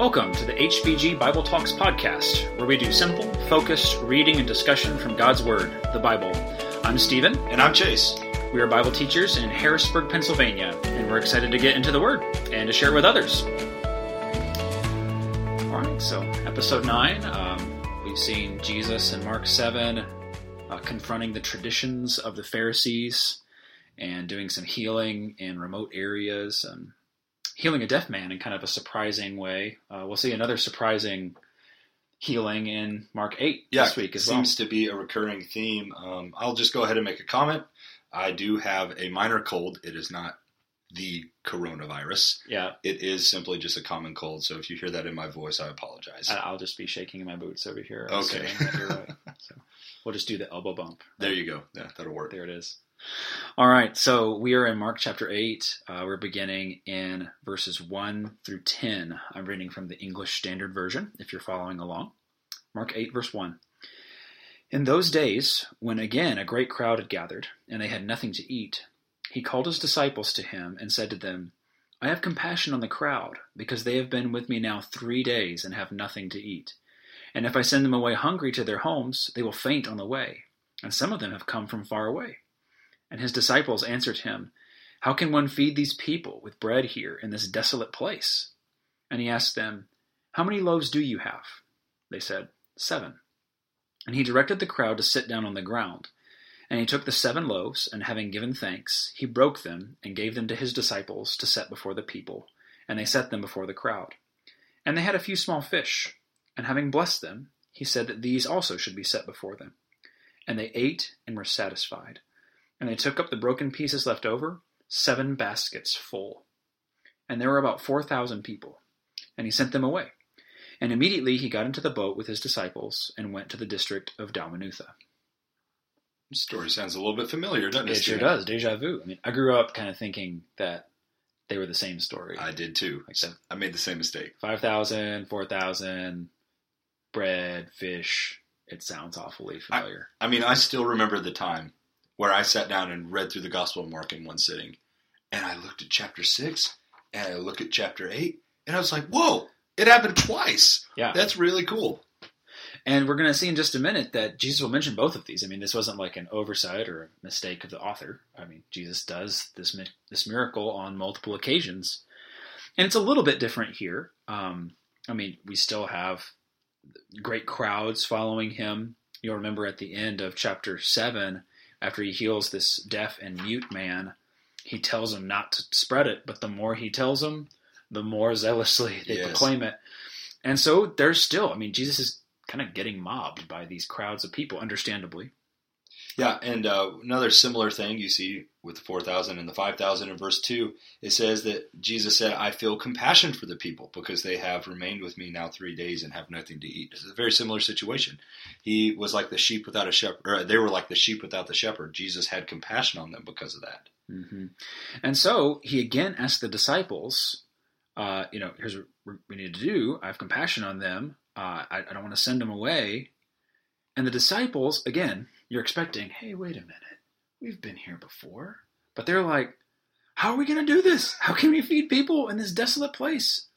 Welcome to the HBG Bible Talks podcast, where we do simple, focused reading and discussion from God's Word, the Bible. I'm Stephen. And I'm Chase. We are Bible teachers in Harrisburg, Pennsylvania, and we're excited to get into the Word and to share it with others. All right, so episode 9, um, we've seen Jesus in Mark 7 uh, confronting the traditions of the Pharisees and doing some healing in remote areas. and healing a deaf man in kind of a surprising way. Uh, we'll see another surprising healing in Mark 8 yeah, this week as seems well. to be a recurring theme. Um, I'll just go ahead and make a comment. I do have a minor cold. It is not the coronavirus. Yeah, It is simply just a common cold. So if you hear that in my voice, I apologize. I'll just be shaking in my boots over here. Okay. assuming that you're right. So we'll just do the elbow bump. there you go. Yeah, that'll work. There it is. All right, so we are in Mark chapter 8. Uh, we're beginning in verses 1 through 10. I'm reading from the English Standard Version if you're following along. Mark 8, verse 1. In those days, when again a great crowd had gathered, and they had nothing to eat, he called his disciples to him and said to them, I have compassion on the crowd, because they have been with me now three days and have nothing to eat. And if I send them away hungry to their homes, they will faint on the way, and some of them have come from far away. And his disciples answered him, How can one feed these people with bread here in this desolate place? And he asked them, How many loaves do you have? They said, Seven. And he directed the crowd to sit down on the ground. And he took the seven loaves, and having given thanks, he broke them and gave them to his disciples to set before the people. And they set them before the crowd. And they had a few small fish. And having blessed them, he said that these also should be set before them. And they ate and were satisfied. And they took up the broken pieces left over, seven baskets full. And there were about four thousand people. And he sent them away. And immediately he got into the boat with his disciples and went to the district of Dalmanutha. This story sounds a little bit familiar, doesn't it? It sure does, deja vu. I mean, I grew up kind of thinking that they were the same story. I did too. Like that. I made the same mistake. 5,000, 4,000, bread, fish. It sounds awfully familiar. I mean, I still remember the time where I sat down and read through the Gospel of Mark in one sitting, and I looked at chapter six, and I looked at chapter eight, and I was like, "Whoa! It happened twice. yeah. That's really cool." And we're going to see in just a minute that Jesus will mention both of these. I mean, this wasn't like an oversight or a mistake of the author. I mean, Jesus does this this miracle on multiple occasions, and it's a little bit different here. Um, I mean, we still have great crowds following him. You'll remember at the end of chapter seven, after he heals this deaf and mute man, he tells him not to spread it. But the more he tells him, the more zealously they Yes. proclaim it. And so there's still, I mean, Jesus is kind of getting mobbed by these crowds of people, understandably. Yeah, and uh, another similar thing you see with the 4,000 and the 5,000 in verse 2, it says that Jesus said, I feel compassion for the people because they have remained with me now three days and have nothing to eat. It's a very similar situation. He was like the sheep without a shepherd, they were like the sheep without the shepherd. Jesus had compassion on them because of that. hmm And so he again asked the disciples, uh, you know, here's what we need to do. I have compassion on them. Uh, I, I don't want to send them away. And the disciples, again, you're expecting, hey, wait a minute. We've been here before. But they're like, how are we going to do this? How can we feed people in this desolate place?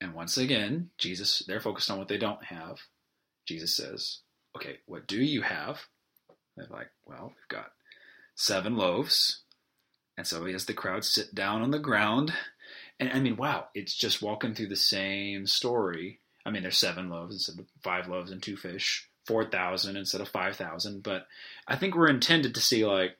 And once again, Jesus, they're focused on what they don't have. Jesus says, okay, what do you have? They're like, well, we've got seven loaves. And so he has the crowd sit down on the ground. And I mean, wow, it's just walking through the same story. I mean, there's seven loaves instead of five loaves and two fish, 4,000 instead of 5,000. But I think we're intended to see, like,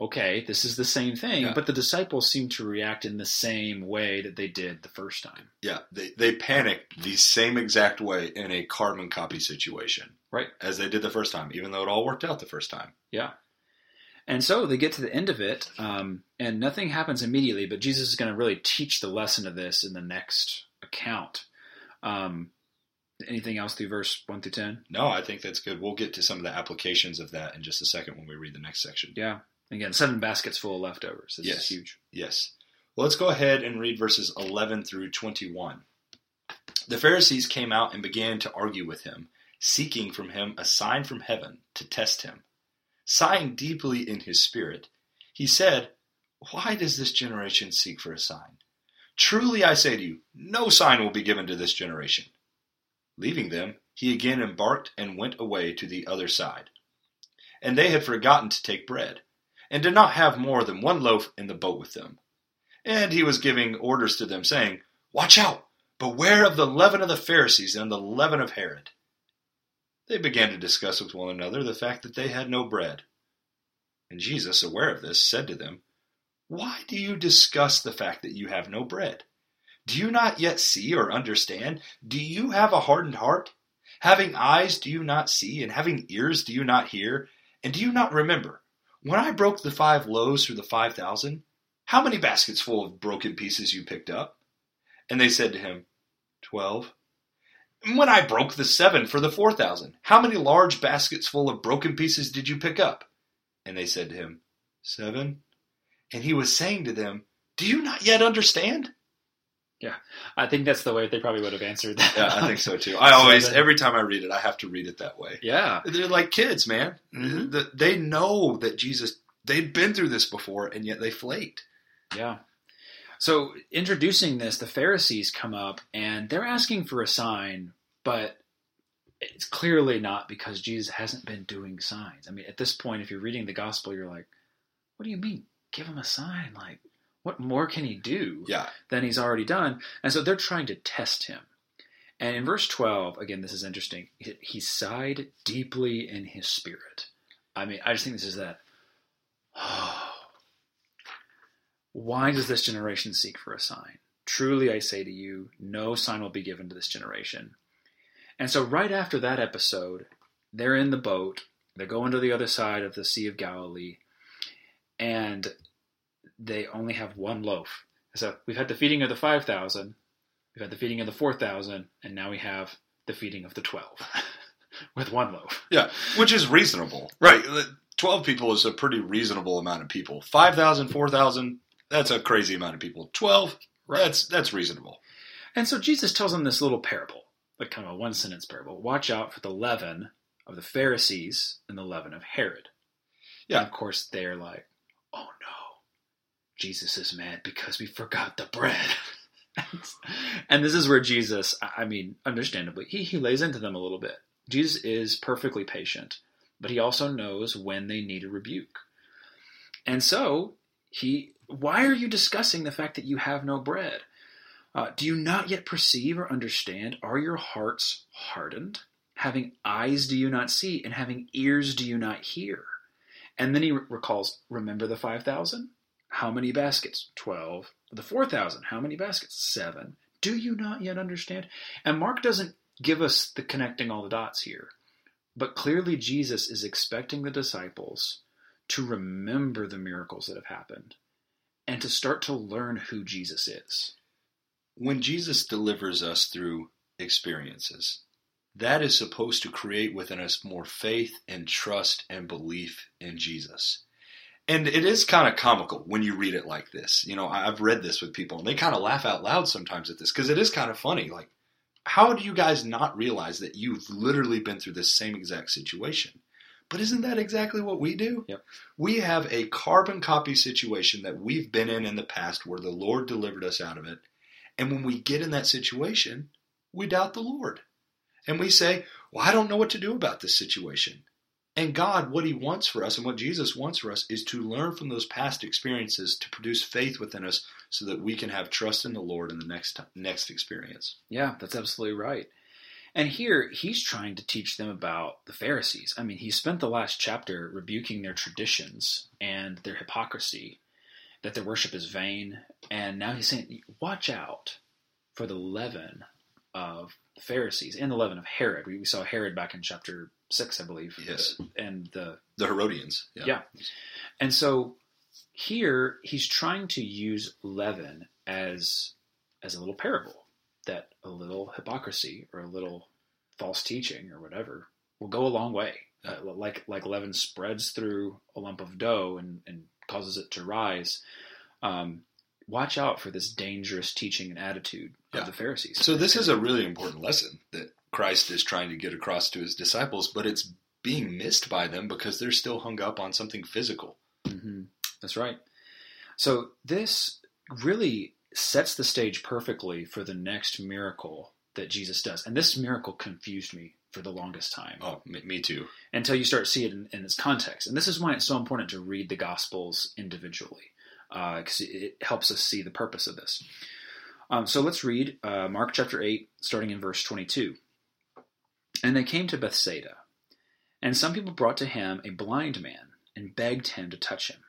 okay, this is the same thing. Yeah. But the disciples seem to react in the same way that they did the first time. Yeah, they, they panicked the same exact way in a carbon copy situation. Right. As they did the first time, even though it all worked out the first time. Yeah. And so they get to the end of it, um, and nothing happens immediately, but Jesus is going to really teach the lesson of this in the next account. Um, anything else through verse 1 through 10? No, I think that's good. We'll get to some of the applications of that in just a second when we read the next section. Yeah. Again, seven baskets full of leftovers. This Yes. is huge. Yes. Well, let's go ahead and read verses 11 through 21. The Pharisees came out and began to argue with him, seeking from him a sign from heaven to test him. Sighing deeply in his spirit, he said, Why does this generation seek for a sign? Truly I say to you, no sign will be given to this generation. Leaving them, he again embarked and went away to the other side. And they had forgotten to take bread, and did not have more than one loaf in the boat with them. And he was giving orders to them, saying, Watch out! Beware of the leaven of the Pharisees and the leaven of Herod. They began to discuss with one another the fact that they had no bread. And Jesus, aware of this, said to them, Why do you discuss the fact that you have no bread? Do you not yet see or understand? Do you have a hardened heart? Having eyes, do you not see? And having ears, do you not hear? And do you not remember? When I broke the five loaves for the five thousand, how many baskets full of broken pieces you picked up? And they said to him, Twelve. And when I broke the seven for the four thousand, how many large baskets full of broken pieces did you pick up? And they said to him, Seven. And he was saying to them, Do you not yet understand? Yeah, I think that's the way they probably would have answered that. Yeah, I think so too. I always, every time I read it, I have to read it that way. Yeah, They're like kids, man. Mhm. They know that Jesus, they'd been through this before, and yet they flaked. yeah. So introducing this, the Pharisees come up and they're asking for a sign, but it's clearly not because Jesus hasn't been doing signs. I mean, at this point, if you're reading the gospel, you're like, what do you mean? Give him a sign? Like, what more can he do? Yeah. than he's already done. And so they're trying to test him. And in verse 12, again, this is interesting. He, he sighed deeply in his spirit. I mean, I just think this is that. why does this generation seek for a sign? Truly, I say to you, no sign will be given to this generation. And so, right after that episode, they're in the boat. They're going to the other side of the Sea of Galilee. And they only have one loaf. So we've had the feeding of the 5,000, we've had the feeding of the 4,000, and now we have the feeding of the 12 with one loaf. Yeah. Which is reasonable. Right. 12 people is a pretty reasonable amount of people. 5,000, 4,000, that's a crazy amount of people. 12, Right. that's that's reasonable. And so Jesus tells them this little parable, like kind of a one sentence parable. Watch out for the leaven of the Pharisees and the leaven of Herod. Yeah. And of course, they're like, oh no, Jesus is mad because we forgot the bread. and this is where Jesus, I mean, understandably, he, he lays into them a little bit. Jesus is perfectly patient, but he also knows when they need a rebuke. And so he, why are you discussing the fact that you have no bread? Uh, do you not yet perceive or understand? Are your hearts hardened? Having eyes do you not see, and having ears do you not hear? And then he recalls, remember the 5,000? How many baskets? 12. The 4,000, how many baskets? 7. Do you not yet understand? And Mark doesn't give us the connecting all the dots here. But clearly, Jesus is expecting the disciples to remember the miracles that have happened and to start to learn who Jesus is. When Jesus delivers us through experiences, that is supposed to create within us more faith and trust and belief in Jesus. And it is kind of comical when you read it like this. You know, I've read this with people and they kind of laugh out loud sometimes at this because it is kind of funny. Like, how do you guys not realize that you've literally been through this same exact situation? But isn't that exactly what we do? Yep. We have a carbon copy situation that we've been in in the past where the Lord delivered us out of it. And when we get in that situation, we doubt the Lord. And we say, Well, I don't know what to do about this situation. And God, what He wants for us and what Jesus wants for us is to learn from those past experiences to produce faith within us so that we can have trust in the Lord in the next next experience. Yeah, that's absolutely right. And here he's trying to teach them about the Pharisees. I mean, he spent the last chapter rebuking their traditions and their hypocrisy, that their worship is vain. And now he's saying, watch out for the leaven of the Pharisees and the leaven of Herod. We we saw Herod back in chapter 6, I believe. Yes. And the The Herodians. Yeah. And so here he's trying to use leaven as as a little parable that a little hypocrisy or a little false teaching or whatever will go a long way. Uh, like like leaven spreads through a lump of dough and, and causes it to rise. Um, watch out for this dangerous teaching and attitude Yeah. of the Pharisees. So this is a really important lesson that Christ is trying to get across to his disciples, but it's being missed by them because they're still hung up on something physical. hmm That's right. So this really sets the stage perfectly for the next miracle that Jesus does. And this miracle confused me for the longest time Oh, me, too. until you start to see it in, in its context. And this is why it's so important to read the Gospels individually, because it, it helps us see the purpose of this. Um, so let's read uh, Mark chapter 8, starting in verse 22. And they came to Bethsaida, and some people brought to him a blind man and begged him to touch him.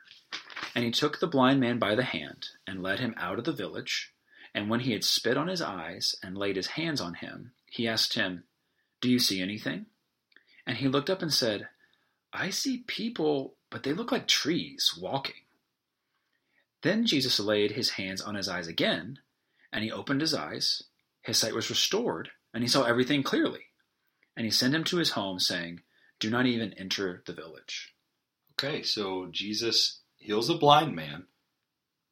And he took the blind man by the hand and led him out of the village. And when he had spit on his eyes and laid his hands on him, he asked him, Do you see anything? And he looked up and said, I see people, but they look like trees walking. Then Jesus laid his hands on his eyes again, and he opened his eyes. His sight was restored, and he saw everything clearly. And he sent him to his home, saying, Do not even enter the village. Okay, so Jesus heals a blind man,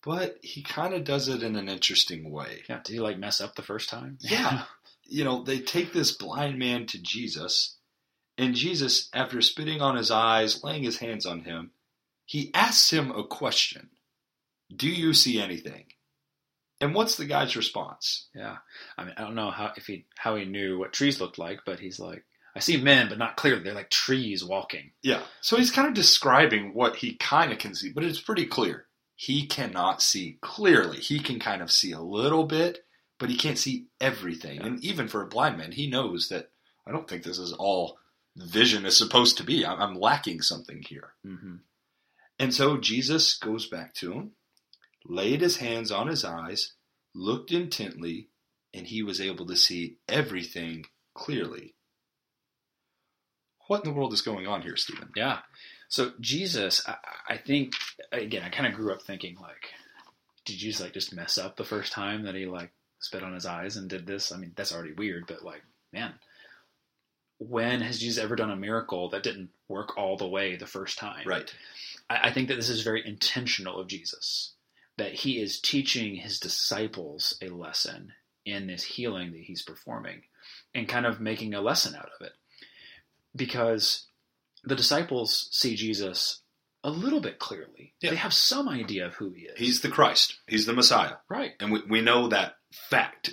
but he kind of does it in an interesting way. Yeah, did he like mess up the first time? Yeah. You know, they take this blind man to Jesus, and Jesus, after spitting on his eyes, laying his hands on him, he asks him a question Do you see anything? And what's the guy's response? Yeah. I mean, I don't know how if he how he knew what trees looked like, but he's like, I see men, but not clearly. They're like trees walking. Yeah. So he's kind of describing what he kind of can see, but it's pretty clear. He cannot see clearly. He can kind of see a little bit, but he can't see everything. Yeah. And even for a blind man, he knows that I don't think this is all vision is supposed to be. I'm, I'm lacking something here. Mm-hmm. And so Jesus goes back to him, laid his hands on his eyes, looked intently, and he was able to see everything clearly. What in the world is going on here, Stephen? Yeah. So Jesus, I, I think again, I kind of grew up thinking like, did Jesus like just mess up the first time that he like spit on his eyes and did this? I mean, that's already weird, but like, man, when has Jesus ever done a miracle that didn't work all the way the first time? Right. I, I think that this is very intentional of Jesus, that he is teaching his disciples a lesson in this healing that he's performing and kind of making a lesson out of it. Because the disciples see Jesus a little bit clearly. Yeah. They have some idea of who he is. He's the Christ. He's the Messiah. right. And we, we know that fact.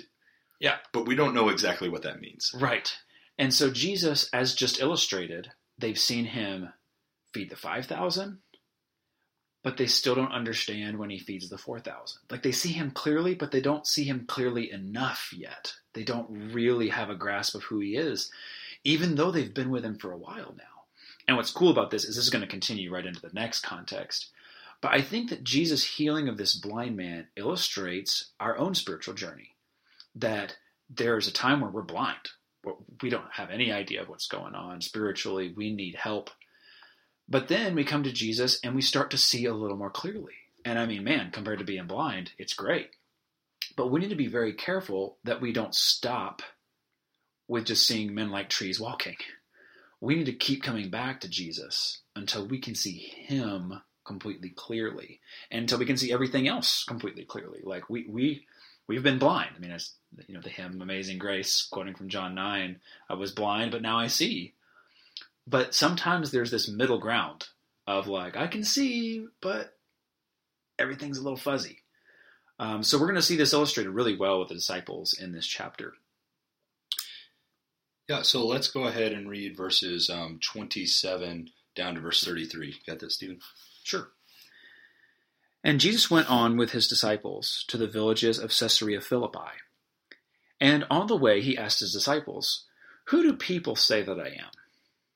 Yeah. But we don't know exactly what that means. Right. And so Jesus, as just illustrated, they've seen him feed the 5,000, but they still don't understand when he feeds the 4,000. Like they see him clearly, but they don't see him clearly enough yet. They don't really have a grasp of who he is, even though they've been with him for a while now. And what's cool about this is this is going to continue right into the next context. But I think that Jesus' healing of this blind man illustrates our own spiritual journey. That there's a time where we're blind. We don't have any idea of what's going on spiritually. We need help. But then we come to Jesus and we start to see a little more clearly. And I mean, man, compared to being blind, it's great. But we need to be very careful that we don't stop with just seeing men like trees walking. We need to keep coming back to Jesus until we can see him completely clearly and until we can see everything else completely clearly. Like we we we've been blind. I mean, as you know the hymn "Amazing Grace," quoting from John nine. I was blind, but now I see. But sometimes there's this middle ground of like I can see, but everything's a little fuzzy. Um, so we're going to see this illustrated really well with the disciples in this chapter. Yeah, so let's go ahead and read verses um, 27 down to verse 33. Got that, Stephen? Sure. And Jesus went on with his disciples to the villages of Caesarea Philippi. And on the way he asked his disciples, Who do people say that I am?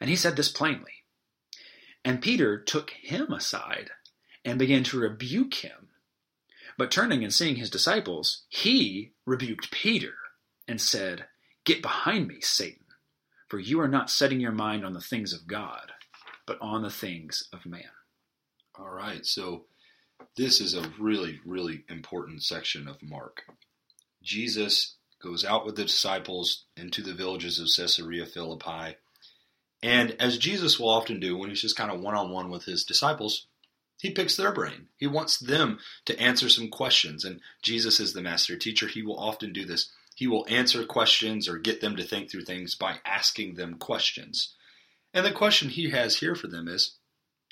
And he said this plainly. And Peter took him aside and began to rebuke him. But turning and seeing his disciples, he rebuked Peter and said, Get behind me, Satan, for you are not setting your mind on the things of God but on the things of man. All right, so This is a really, really important section of Mark. Jesus goes out with the disciples into the villages of Caesarea Philippi. And as Jesus will often do when he's just kind of one on one with his disciples, he picks their brain. He wants them to answer some questions. And Jesus is the master teacher. He will often do this. He will answer questions or get them to think through things by asking them questions. And the question he has here for them is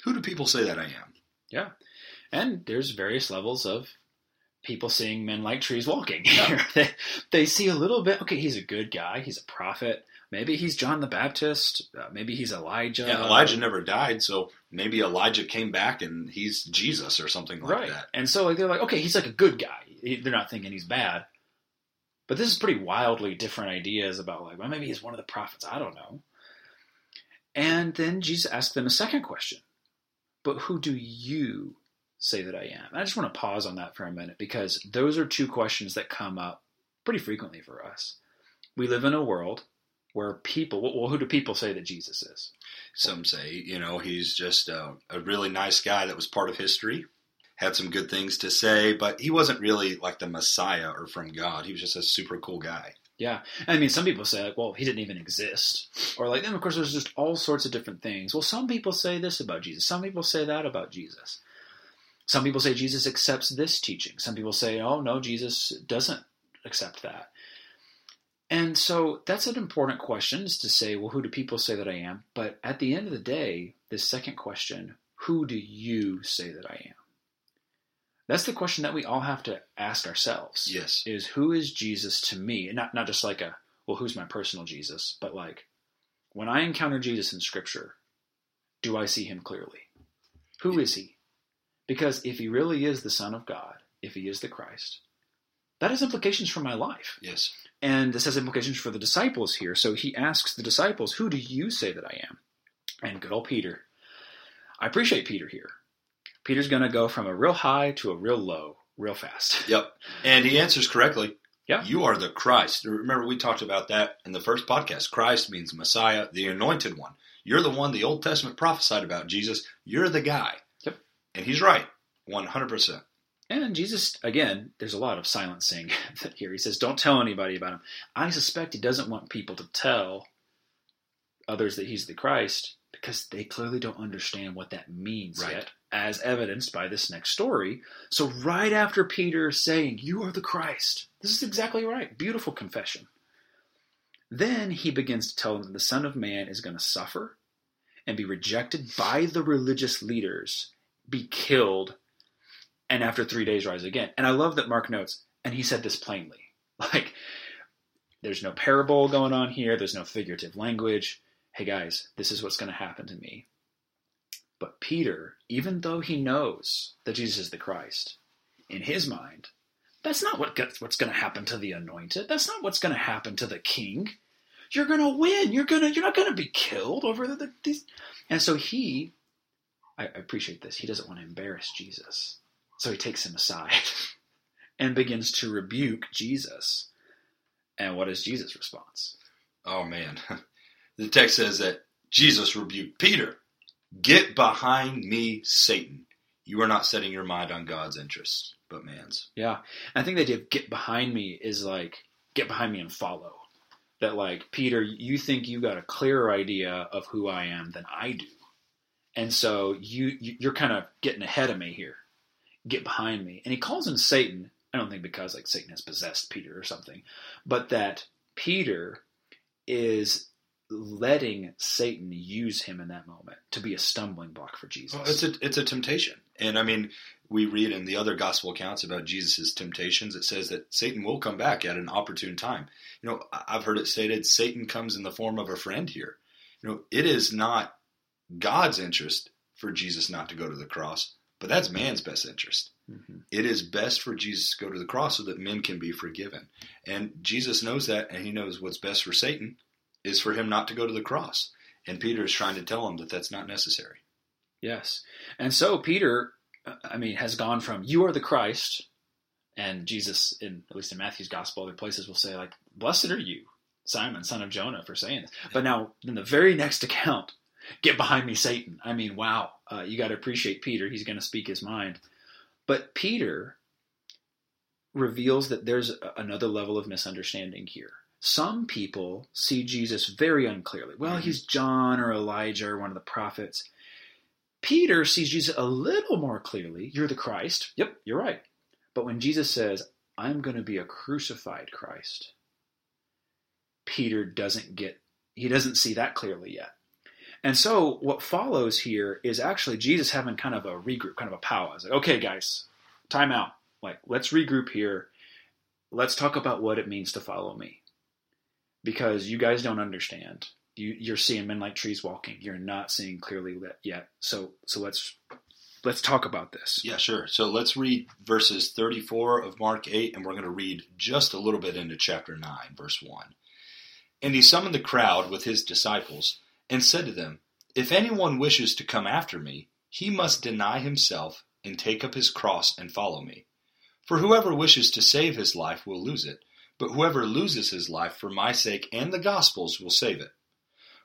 Who do people say that I am? Yeah. And there's various levels of people seeing men like trees walking. Yeah. they, they see a little bit, okay, he's a good guy, he's a prophet. Maybe he's John the Baptist. Uh, maybe he's Elijah. Yeah, Elijah never died, so maybe Elijah came back and he's Jesus or something like right. that. And so like, they're like, okay, he's like a good guy. He- They're not thinking he's bad. But this is pretty wildly different ideas about like, well, maybe he's one of the prophets. I don't know. And then Jesus asked them a second question. But who do you say that I am? And I just want to pause on that for a minute because those are two questions that come up pretty frequently for us. We live in a world where people, well, who do people say that Jesus is? Some say, you know, he's just a, a really nice guy that was part of history, had some good things to say, but he wasn't really like the Messiah or from God. He was just a super cool guy. Yeah, I mean, some people say like, well, he didn't even exist, or like, then of course, there's just all sorts of different things. Well, some people say this about Jesus. Some people say that about Jesus. Some people say Jesus accepts this teaching. Some people say, oh no, Jesus doesn't accept that. And so that's an important question is to say, well, who do people say that I am? But at the end of the day, this second question, who do you say that I am? That's the question that we all have to ask ourselves Yes. is who is Jesus to me? And not not just like a well, who's my personal Jesus, but like when I encounter Jesus in Scripture, do I see him clearly? Who is he? Because if he really is the Son of God, if he is the Christ, that has implications for my life. Yes. And this has implications for the disciples here. So he asks the disciples, Who do you say that I am? And good old Peter. I appreciate Peter here. Peter's going to go from a real high to a real low real fast. Yep. And he answers correctly. Yeah. You are the Christ. Remember, we talked about that in the first podcast. Christ means Messiah, the anointed one. You're the one the Old Testament prophesied about, Jesus. You're the guy. Yep. And he's right. 100%. And Jesus, again, there's a lot of silencing here. He says, Don't tell anybody about him. I suspect he doesn't want people to tell others that he's the Christ because they clearly don't understand what that means Right. yet, as evidenced by this next story. So, right after Peter saying, You are the Christ, this is exactly right. Beautiful confession. Then he begins to tell them that the Son of Man is going to suffer and be rejected by the religious leaders, be killed, and after three days rise again. And I love that Mark notes, and he said this plainly. Like, there's no parable going on here, there's no figurative language. Hey guys, this is what's going to happen to me. But Peter, even though he knows that Jesus is the Christ, in his mind, that's not what what's going to happen to the anointed. That's not what's going to happen to the king. You're going to win. You're going to you're not going to be killed over the, the these. And so he, I appreciate this. He doesn't want to embarrass Jesus, so he takes him aside and begins to rebuke Jesus. And what is Jesus' response? Oh, man. The text says that Jesus rebuked Peter Get behind me, Satan. You are not setting your mind on God's interests, but man's. Yeah. I think the idea of get behind me is like get behind me and follow. That like Peter, you think you got a clearer idea of who I am than I do, and so you you- you're kind of getting ahead of me here. Get behind me, and he calls him Satan. I don't think because like Satan has possessed Peter or something, but that Peter is letting Satan use him in that moment to be a stumbling block for Jesus. Well, it's a it's a temptation, and I mean, we read in the other gospel accounts about Jesus' temptations. It says that Satan will come back at an opportune time. You know, I've heard it stated Satan comes in the form of a friend here. You know, it is not God's interest for Jesus not to go to the cross, but that's man's best interest. Mhm. It is best for Jesus to go to the cross so that men can be forgiven, and Jesus knows that, and he knows what's best for Satan is for him not to go to the cross. And Peter is trying to tell him that that's not necessary. Yes. And so Peter, uh, I mean, has gone from you are the Christ, and Jesus, in at least in Matthew's gospel, other places will say like, "Blessed are you, Simon, son of Jonah, for saying this." But now, in the very next account, get behind me, Satan. I mean, wow, uh, you got to appreciate Peter. He's going to speak his mind. But Peter reveals that there's a- another level of misunderstanding here. Some people see Jesus very unclearly. Well, he's John or Elijah or one of the prophets. Peter sees Jesus a little more clearly. You're the Christ. Yep, you're right. But when Jesus says, I'm going to be a crucified Christ, Peter doesn't get, he doesn't see that clearly yet. And so what follows here is actually Jesus having kind of a regroup, kind of a powwow. Like, okay, guys, time out. Like, let's regroup here. Let's talk about what it means to follow me. Because you guys don't understand. You, you're seeing men like trees walking. You're not seeing clearly yet. So, so let's let's talk about this. Yeah, sure. So let's read verses 34 of Mark 8, and we're going to read just a little bit into chapter 9, verse 1. And he summoned the crowd with his disciples and said to them, If anyone wishes to come after me, he must deny himself and take up his cross and follow me. For whoever wishes to save his life will lose it, but whoever loses his life for my sake and the gospel's will save it.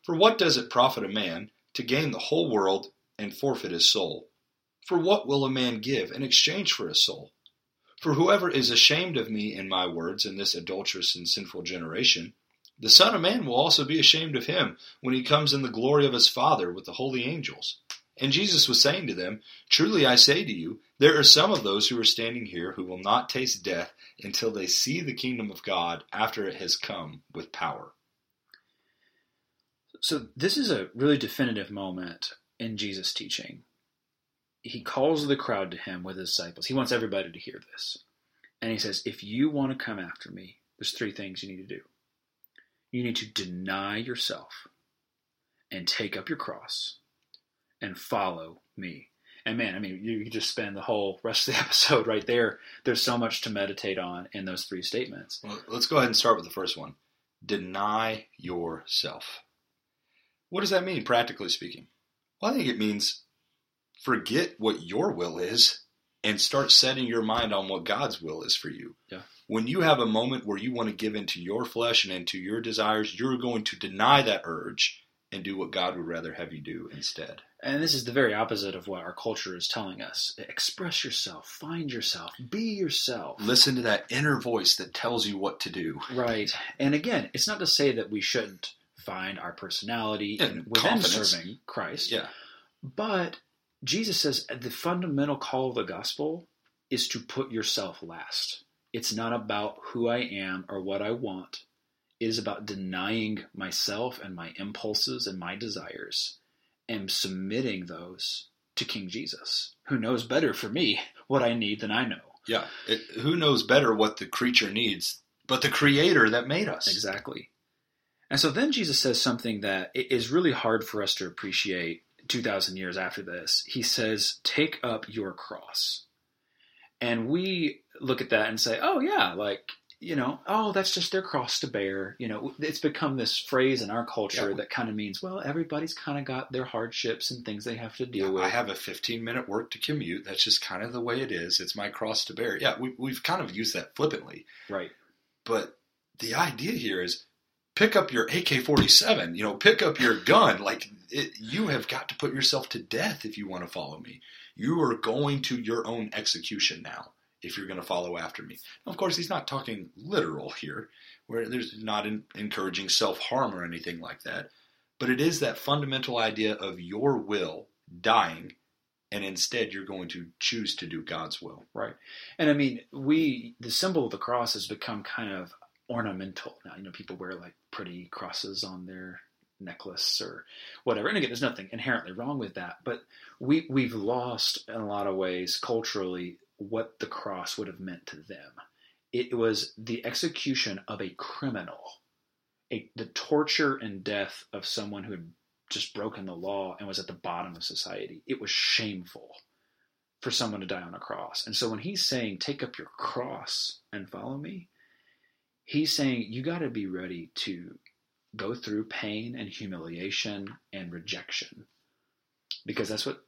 For what does it profit a man to gain the whole world and forfeit his soul? For what will a man give in exchange for his soul? For whoever is ashamed of me and my words in this adulterous and sinful generation, the Son of Man will also be ashamed of him when he comes in the glory of his Father with the holy angels. And Jesus was saying to them, Truly I say to you, there are some of those who are standing here who will not taste death until they see the kingdom of God after it has come with power. So this is a really definitive moment in Jesus' teaching. He calls the crowd to him with his disciples. He wants everybody to hear this. And he says, if you want to come after me, there's three things you need to do. You need to deny yourself and take up your cross and follow me. And man, I mean, you just spend the whole rest of the episode right there. There's so much to meditate on in those three statements. Well, let's go ahead and start with the first one. Deny yourself. What does that mean, practically speaking? Well, I think it means forget what your will is and start setting your mind on what God's will is for you. Yeah. When you have a moment where you want to give into your flesh and into your desires, you're going to deny that urge and do what God would rather have you do instead. And this is the very opposite of what our culture is telling us. Express yourself, find yourself, be yourself. Listen to that inner voice that tells you what to do. Right. And again, it's not to say that we shouldn't find our personality And within confidence. serving Christ. Yeah. But Jesus says the fundamental call of the gospel is to put yourself last. It's not about who I am or what I want. It is about denying myself and my impulses and my desires and submitting those to King Jesus, who knows better for me what I need than I know. Yeah. It, who knows better what the creature needs but the creator that made us? Exactly. And so then Jesus says something that is really hard for us to appreciate 2,000 years after this. He says, Take up your cross. And we look at that and say, Oh, yeah, like, you know, oh, that's just their cross to bear. You know, it's become this phrase in our culture Yeah. that kind of means, well, everybody's kind of got their hardships and things they have to deal with. I have a 15 minute work to commute. That's just kind of the way it is. It's my cross to bear. Yeah, we, we've kind of used that flippantly. right. But the idea here is pick up your AK 47, you know, pick up your gun. Like, it, you have got to put yourself to death if you want to follow me. You are going to your own execution now if you're going to follow after me. Now, Of course, he's not talking literal here, where there's not in, encouraging self harm or anything like that. But it is that fundamental idea of your will dying, and instead you're going to choose to do God's will. Right. And I mean, we, the symbol of the cross has become kind of ornamental now. You know, people wear like pretty crosses on their necklace or whatever. And again, there's nothing inherently wrong with that. But we, we've lost in a lot of ways culturally what the cross would have meant to them. It was the execution of a criminal, a, the torture and death of someone who had just broken the law and was at the bottom of society. It was shameful for someone to die on a cross. And so when he's saying, take up your cross and follow me, he's saying, you got to be ready to go through pain and humiliation and rejection because that's what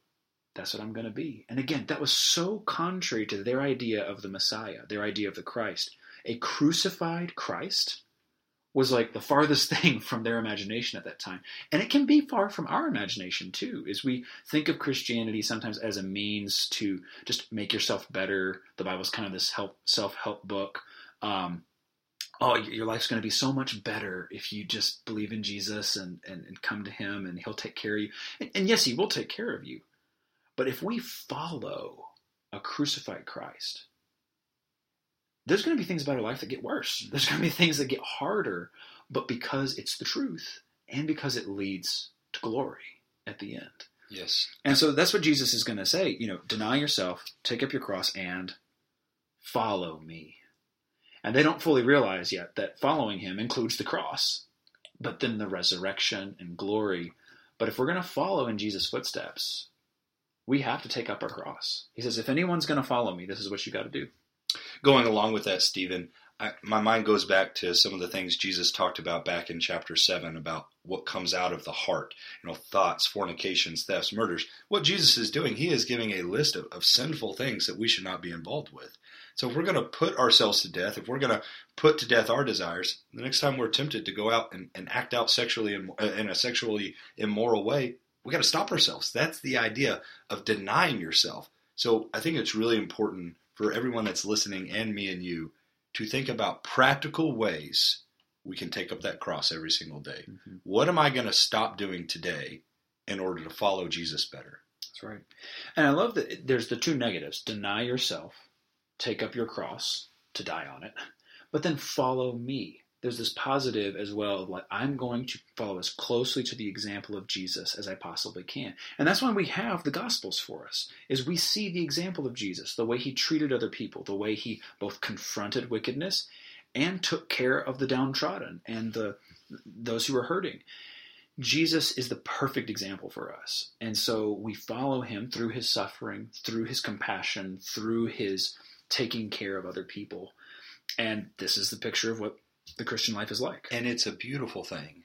that's what I'm going to be. And again, that was so contrary to their idea of the Messiah, their idea of the Christ. A crucified Christ was like the farthest thing from their imagination at that time. And it can be far from our imagination too, as we think of Christianity sometimes as a means to just make yourself better. The Bible's kind of this help self help book. Um, oh, your life's going to be so much better if you just believe in Jesus and, and, and come to Him and He'll take care of you. And, and yes, He will take care of you. But if we follow a crucified Christ, there's going to be things about our life that get worse. There's going to be things that get harder, but because it's the truth and because it leads to glory at the end. Yes. And so that's what Jesus is going to say. You know, deny yourself, take up your cross, and follow me. And they don't fully realize yet that following him includes the cross, but then the resurrection and glory. But if we're going to follow in Jesus' footsteps, we have to take up our cross. He says, if anyone's going to follow me, this is what you got to do. Going along with that, Stephen, I, my mind goes back to some of the things Jesus talked about back in chapter 7 about what comes out of the heart. You know, thoughts, fornications, thefts, murders. What Jesus is doing, he is giving a list of, of sinful things that we should not be involved with. So if we're going to put ourselves to death, if we're going to put to death our desires, the next time we're tempted to go out and, and act out sexually in, in a sexually immoral way, we got to stop ourselves. That's the idea of denying yourself. So I think it's really important for everyone that's listening and me and you to think about practical ways we can take up that cross every single day. Mm-hmm. What am I going to stop doing today in order to follow Jesus better? That's right. And I love that there's the two negatives deny yourself, take up your cross to die on it, but then follow me there's this positive as well of like I'm going to follow as closely to the example of Jesus as I possibly can. And that's why we have the gospels for us. Is we see the example of Jesus, the way he treated other people, the way he both confronted wickedness and took care of the downtrodden and the those who were hurting. Jesus is the perfect example for us. And so we follow him through his suffering, through his compassion, through his taking care of other people. And this is the picture of what the Christian life is like. And it's a beautiful thing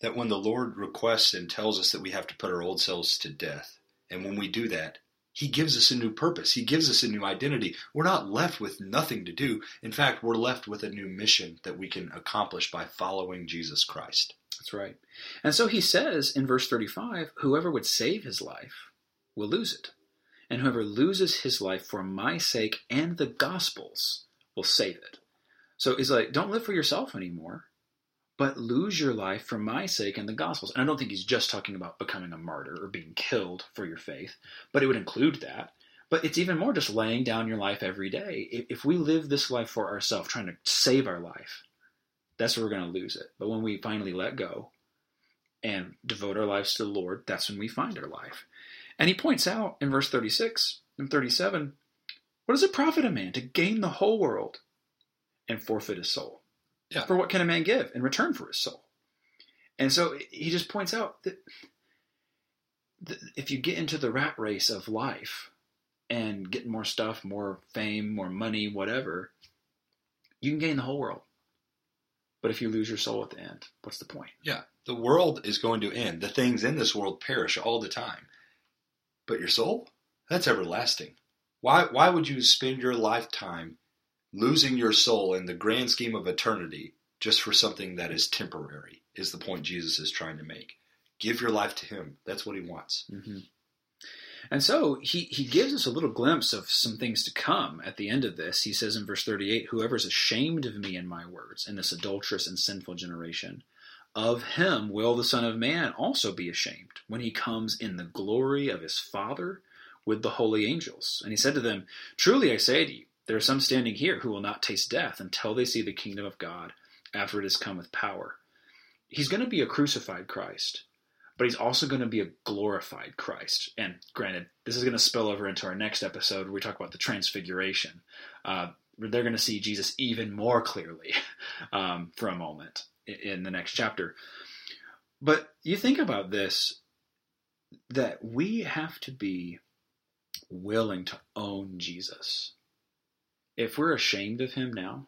that when the Lord requests and tells us that we have to put our old selves to death, and when we do that, He gives us a new purpose. He gives us a new identity. We're not left with nothing to do. In fact, we're left with a new mission that we can accomplish by following Jesus Christ. That's right. And so He says in verse 35 whoever would save his life will lose it. And whoever loses his life for my sake and the gospel's will save it. So he's like, don't live for yourself anymore, but lose your life for my sake and the gospel's. And I don't think he's just talking about becoming a martyr or being killed for your faith, but it would include that. But it's even more just laying down your life every day. If we live this life for ourselves, trying to save our life, that's where we're going to lose it. But when we finally let go and devote our lives to the Lord, that's when we find our life. And he points out in verse 36 and 37 what does it profit a man to gain the whole world and forfeit his soul. Yeah. For what can a man give in return for his soul? And so he just points out that if you get into the rat race of life and get more stuff, more fame, more money, whatever, you can gain the whole world. But if you lose your soul at the end, what's the point? Yeah. The world is going to end. The things in this world perish all the time. But your soul, that's everlasting. Why why would you spend your lifetime losing your soul in the grand scheme of eternity just for something that is temporary is the point Jesus is trying to make. Give your life to Him. That's what He wants. Mm-hmm. And so he, he gives us a little glimpse of some things to come at the end of this. He says in verse 38 Whoever is ashamed of me and my words in this adulterous and sinful generation, of him will the Son of Man also be ashamed when he comes in the glory of his Father with the holy angels. And he said to them, Truly I say to you, there are some standing here who will not taste death until they see the kingdom of God after it has come with power. He's going to be a crucified Christ, but he's also going to be a glorified Christ. And granted, this is going to spill over into our next episode where we talk about the transfiguration. Uh, they're going to see Jesus even more clearly um, for a moment in the next chapter. But you think about this that we have to be willing to own Jesus if we're ashamed of him now,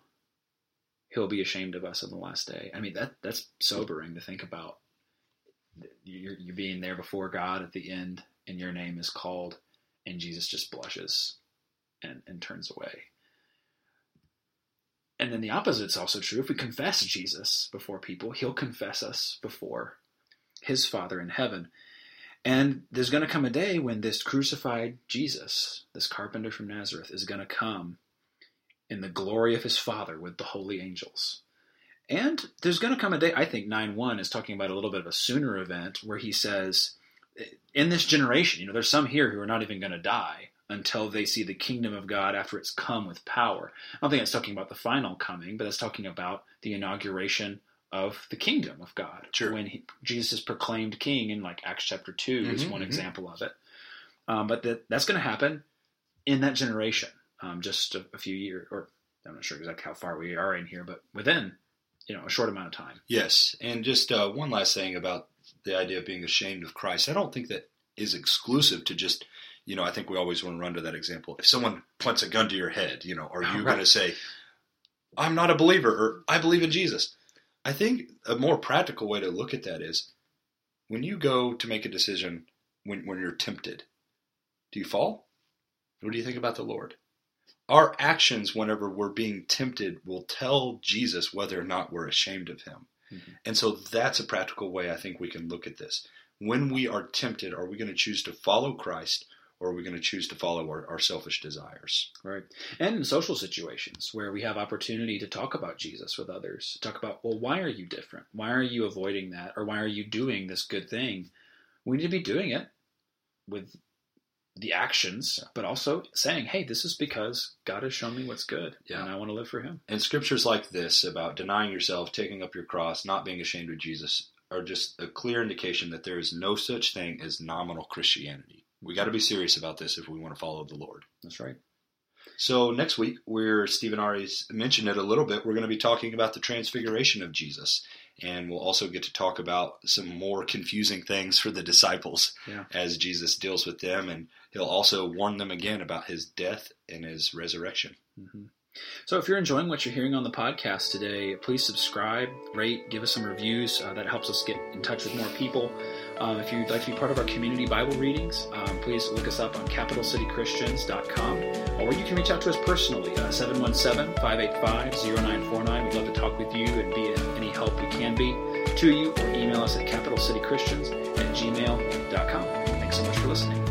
he'll be ashamed of us on the last day. I mean, that that's sobering to think about. You're, you're being there before God at the end, and your name is called, and Jesus just blushes and, and turns away. And then the opposite is also true. If we confess Jesus before people, he'll confess us before his Father in heaven. And there's going to come a day when this crucified Jesus, this carpenter from Nazareth, is going to come in the glory of his Father with the holy angels. And there's going to come a day, I think 9 1 is talking about a little bit of a sooner event where he says, in this generation, you know, there's some here who are not even going to die until they see the kingdom of God after it's come with power. I don't think it's talking about the final coming, but it's talking about the inauguration of the kingdom of God. Sure. When he, Jesus is proclaimed king in like Acts chapter 2 is Mhm, one mhm. example of it. Um, but that, that's going to happen in that generation, um, just a, a few years, or I'm not sure exactly how far we are in here, but within, you know, a short amount of time. Yes, and just uh, one last thing about the idea of being ashamed of Christ. I don't think that is exclusive to just, you know, I think we always want to run to that example. If someone points a gun to your head, you know, are you Right. going to say, I'm not a believer or I believe in Jesus? I think a more practical way to look at that is when you go to make a decision when, when you're tempted, do you fall? What do you think about the Lord? Our actions, whenever we're being tempted, will tell Jesus whether or not we're ashamed of him. Mhm. And so that's a practical way I think we can look at this. When we are tempted, are we going to choose to follow Christ or are we going to choose to follow our, our selfish desires? Right. And in social situations where we have opportunity to talk about Jesus with others, talk about, well, why are you different? Why are you avoiding that? Or why are you doing this good thing? We need to be doing it with the actions, but also saying, hey, this is because God has shown me what's good Yeah. and I want to live for Him. And scriptures like this about denying yourself, taking up your cross, not being ashamed of Jesus are just a clear indication that there is no such thing as nominal Christianity. We got to be serious about this if we want to follow the Lord. That's right. So next week, we're Stephen already mentioned it a little bit. We're going to be talking about the transfiguration of Jesus, and we'll also get to talk about some more confusing things for the disciples Yeah. as Jesus deals with them, and he'll also warn them again about his death and his resurrection. hmm So if you're enjoying what you're hearing on the podcast today, please subscribe, rate, give us some reviews. Uh, that helps us get in touch with more people. Um, if you'd like to be part of our community Bible readings, um, please look us up on capitalcitychristians.com or you can reach out to us personally, uh, 717-585-0949. We'd love to talk with you and be any help we can be to you or email us at capitalcitychristians at gmail.com. Thanks so much for listening.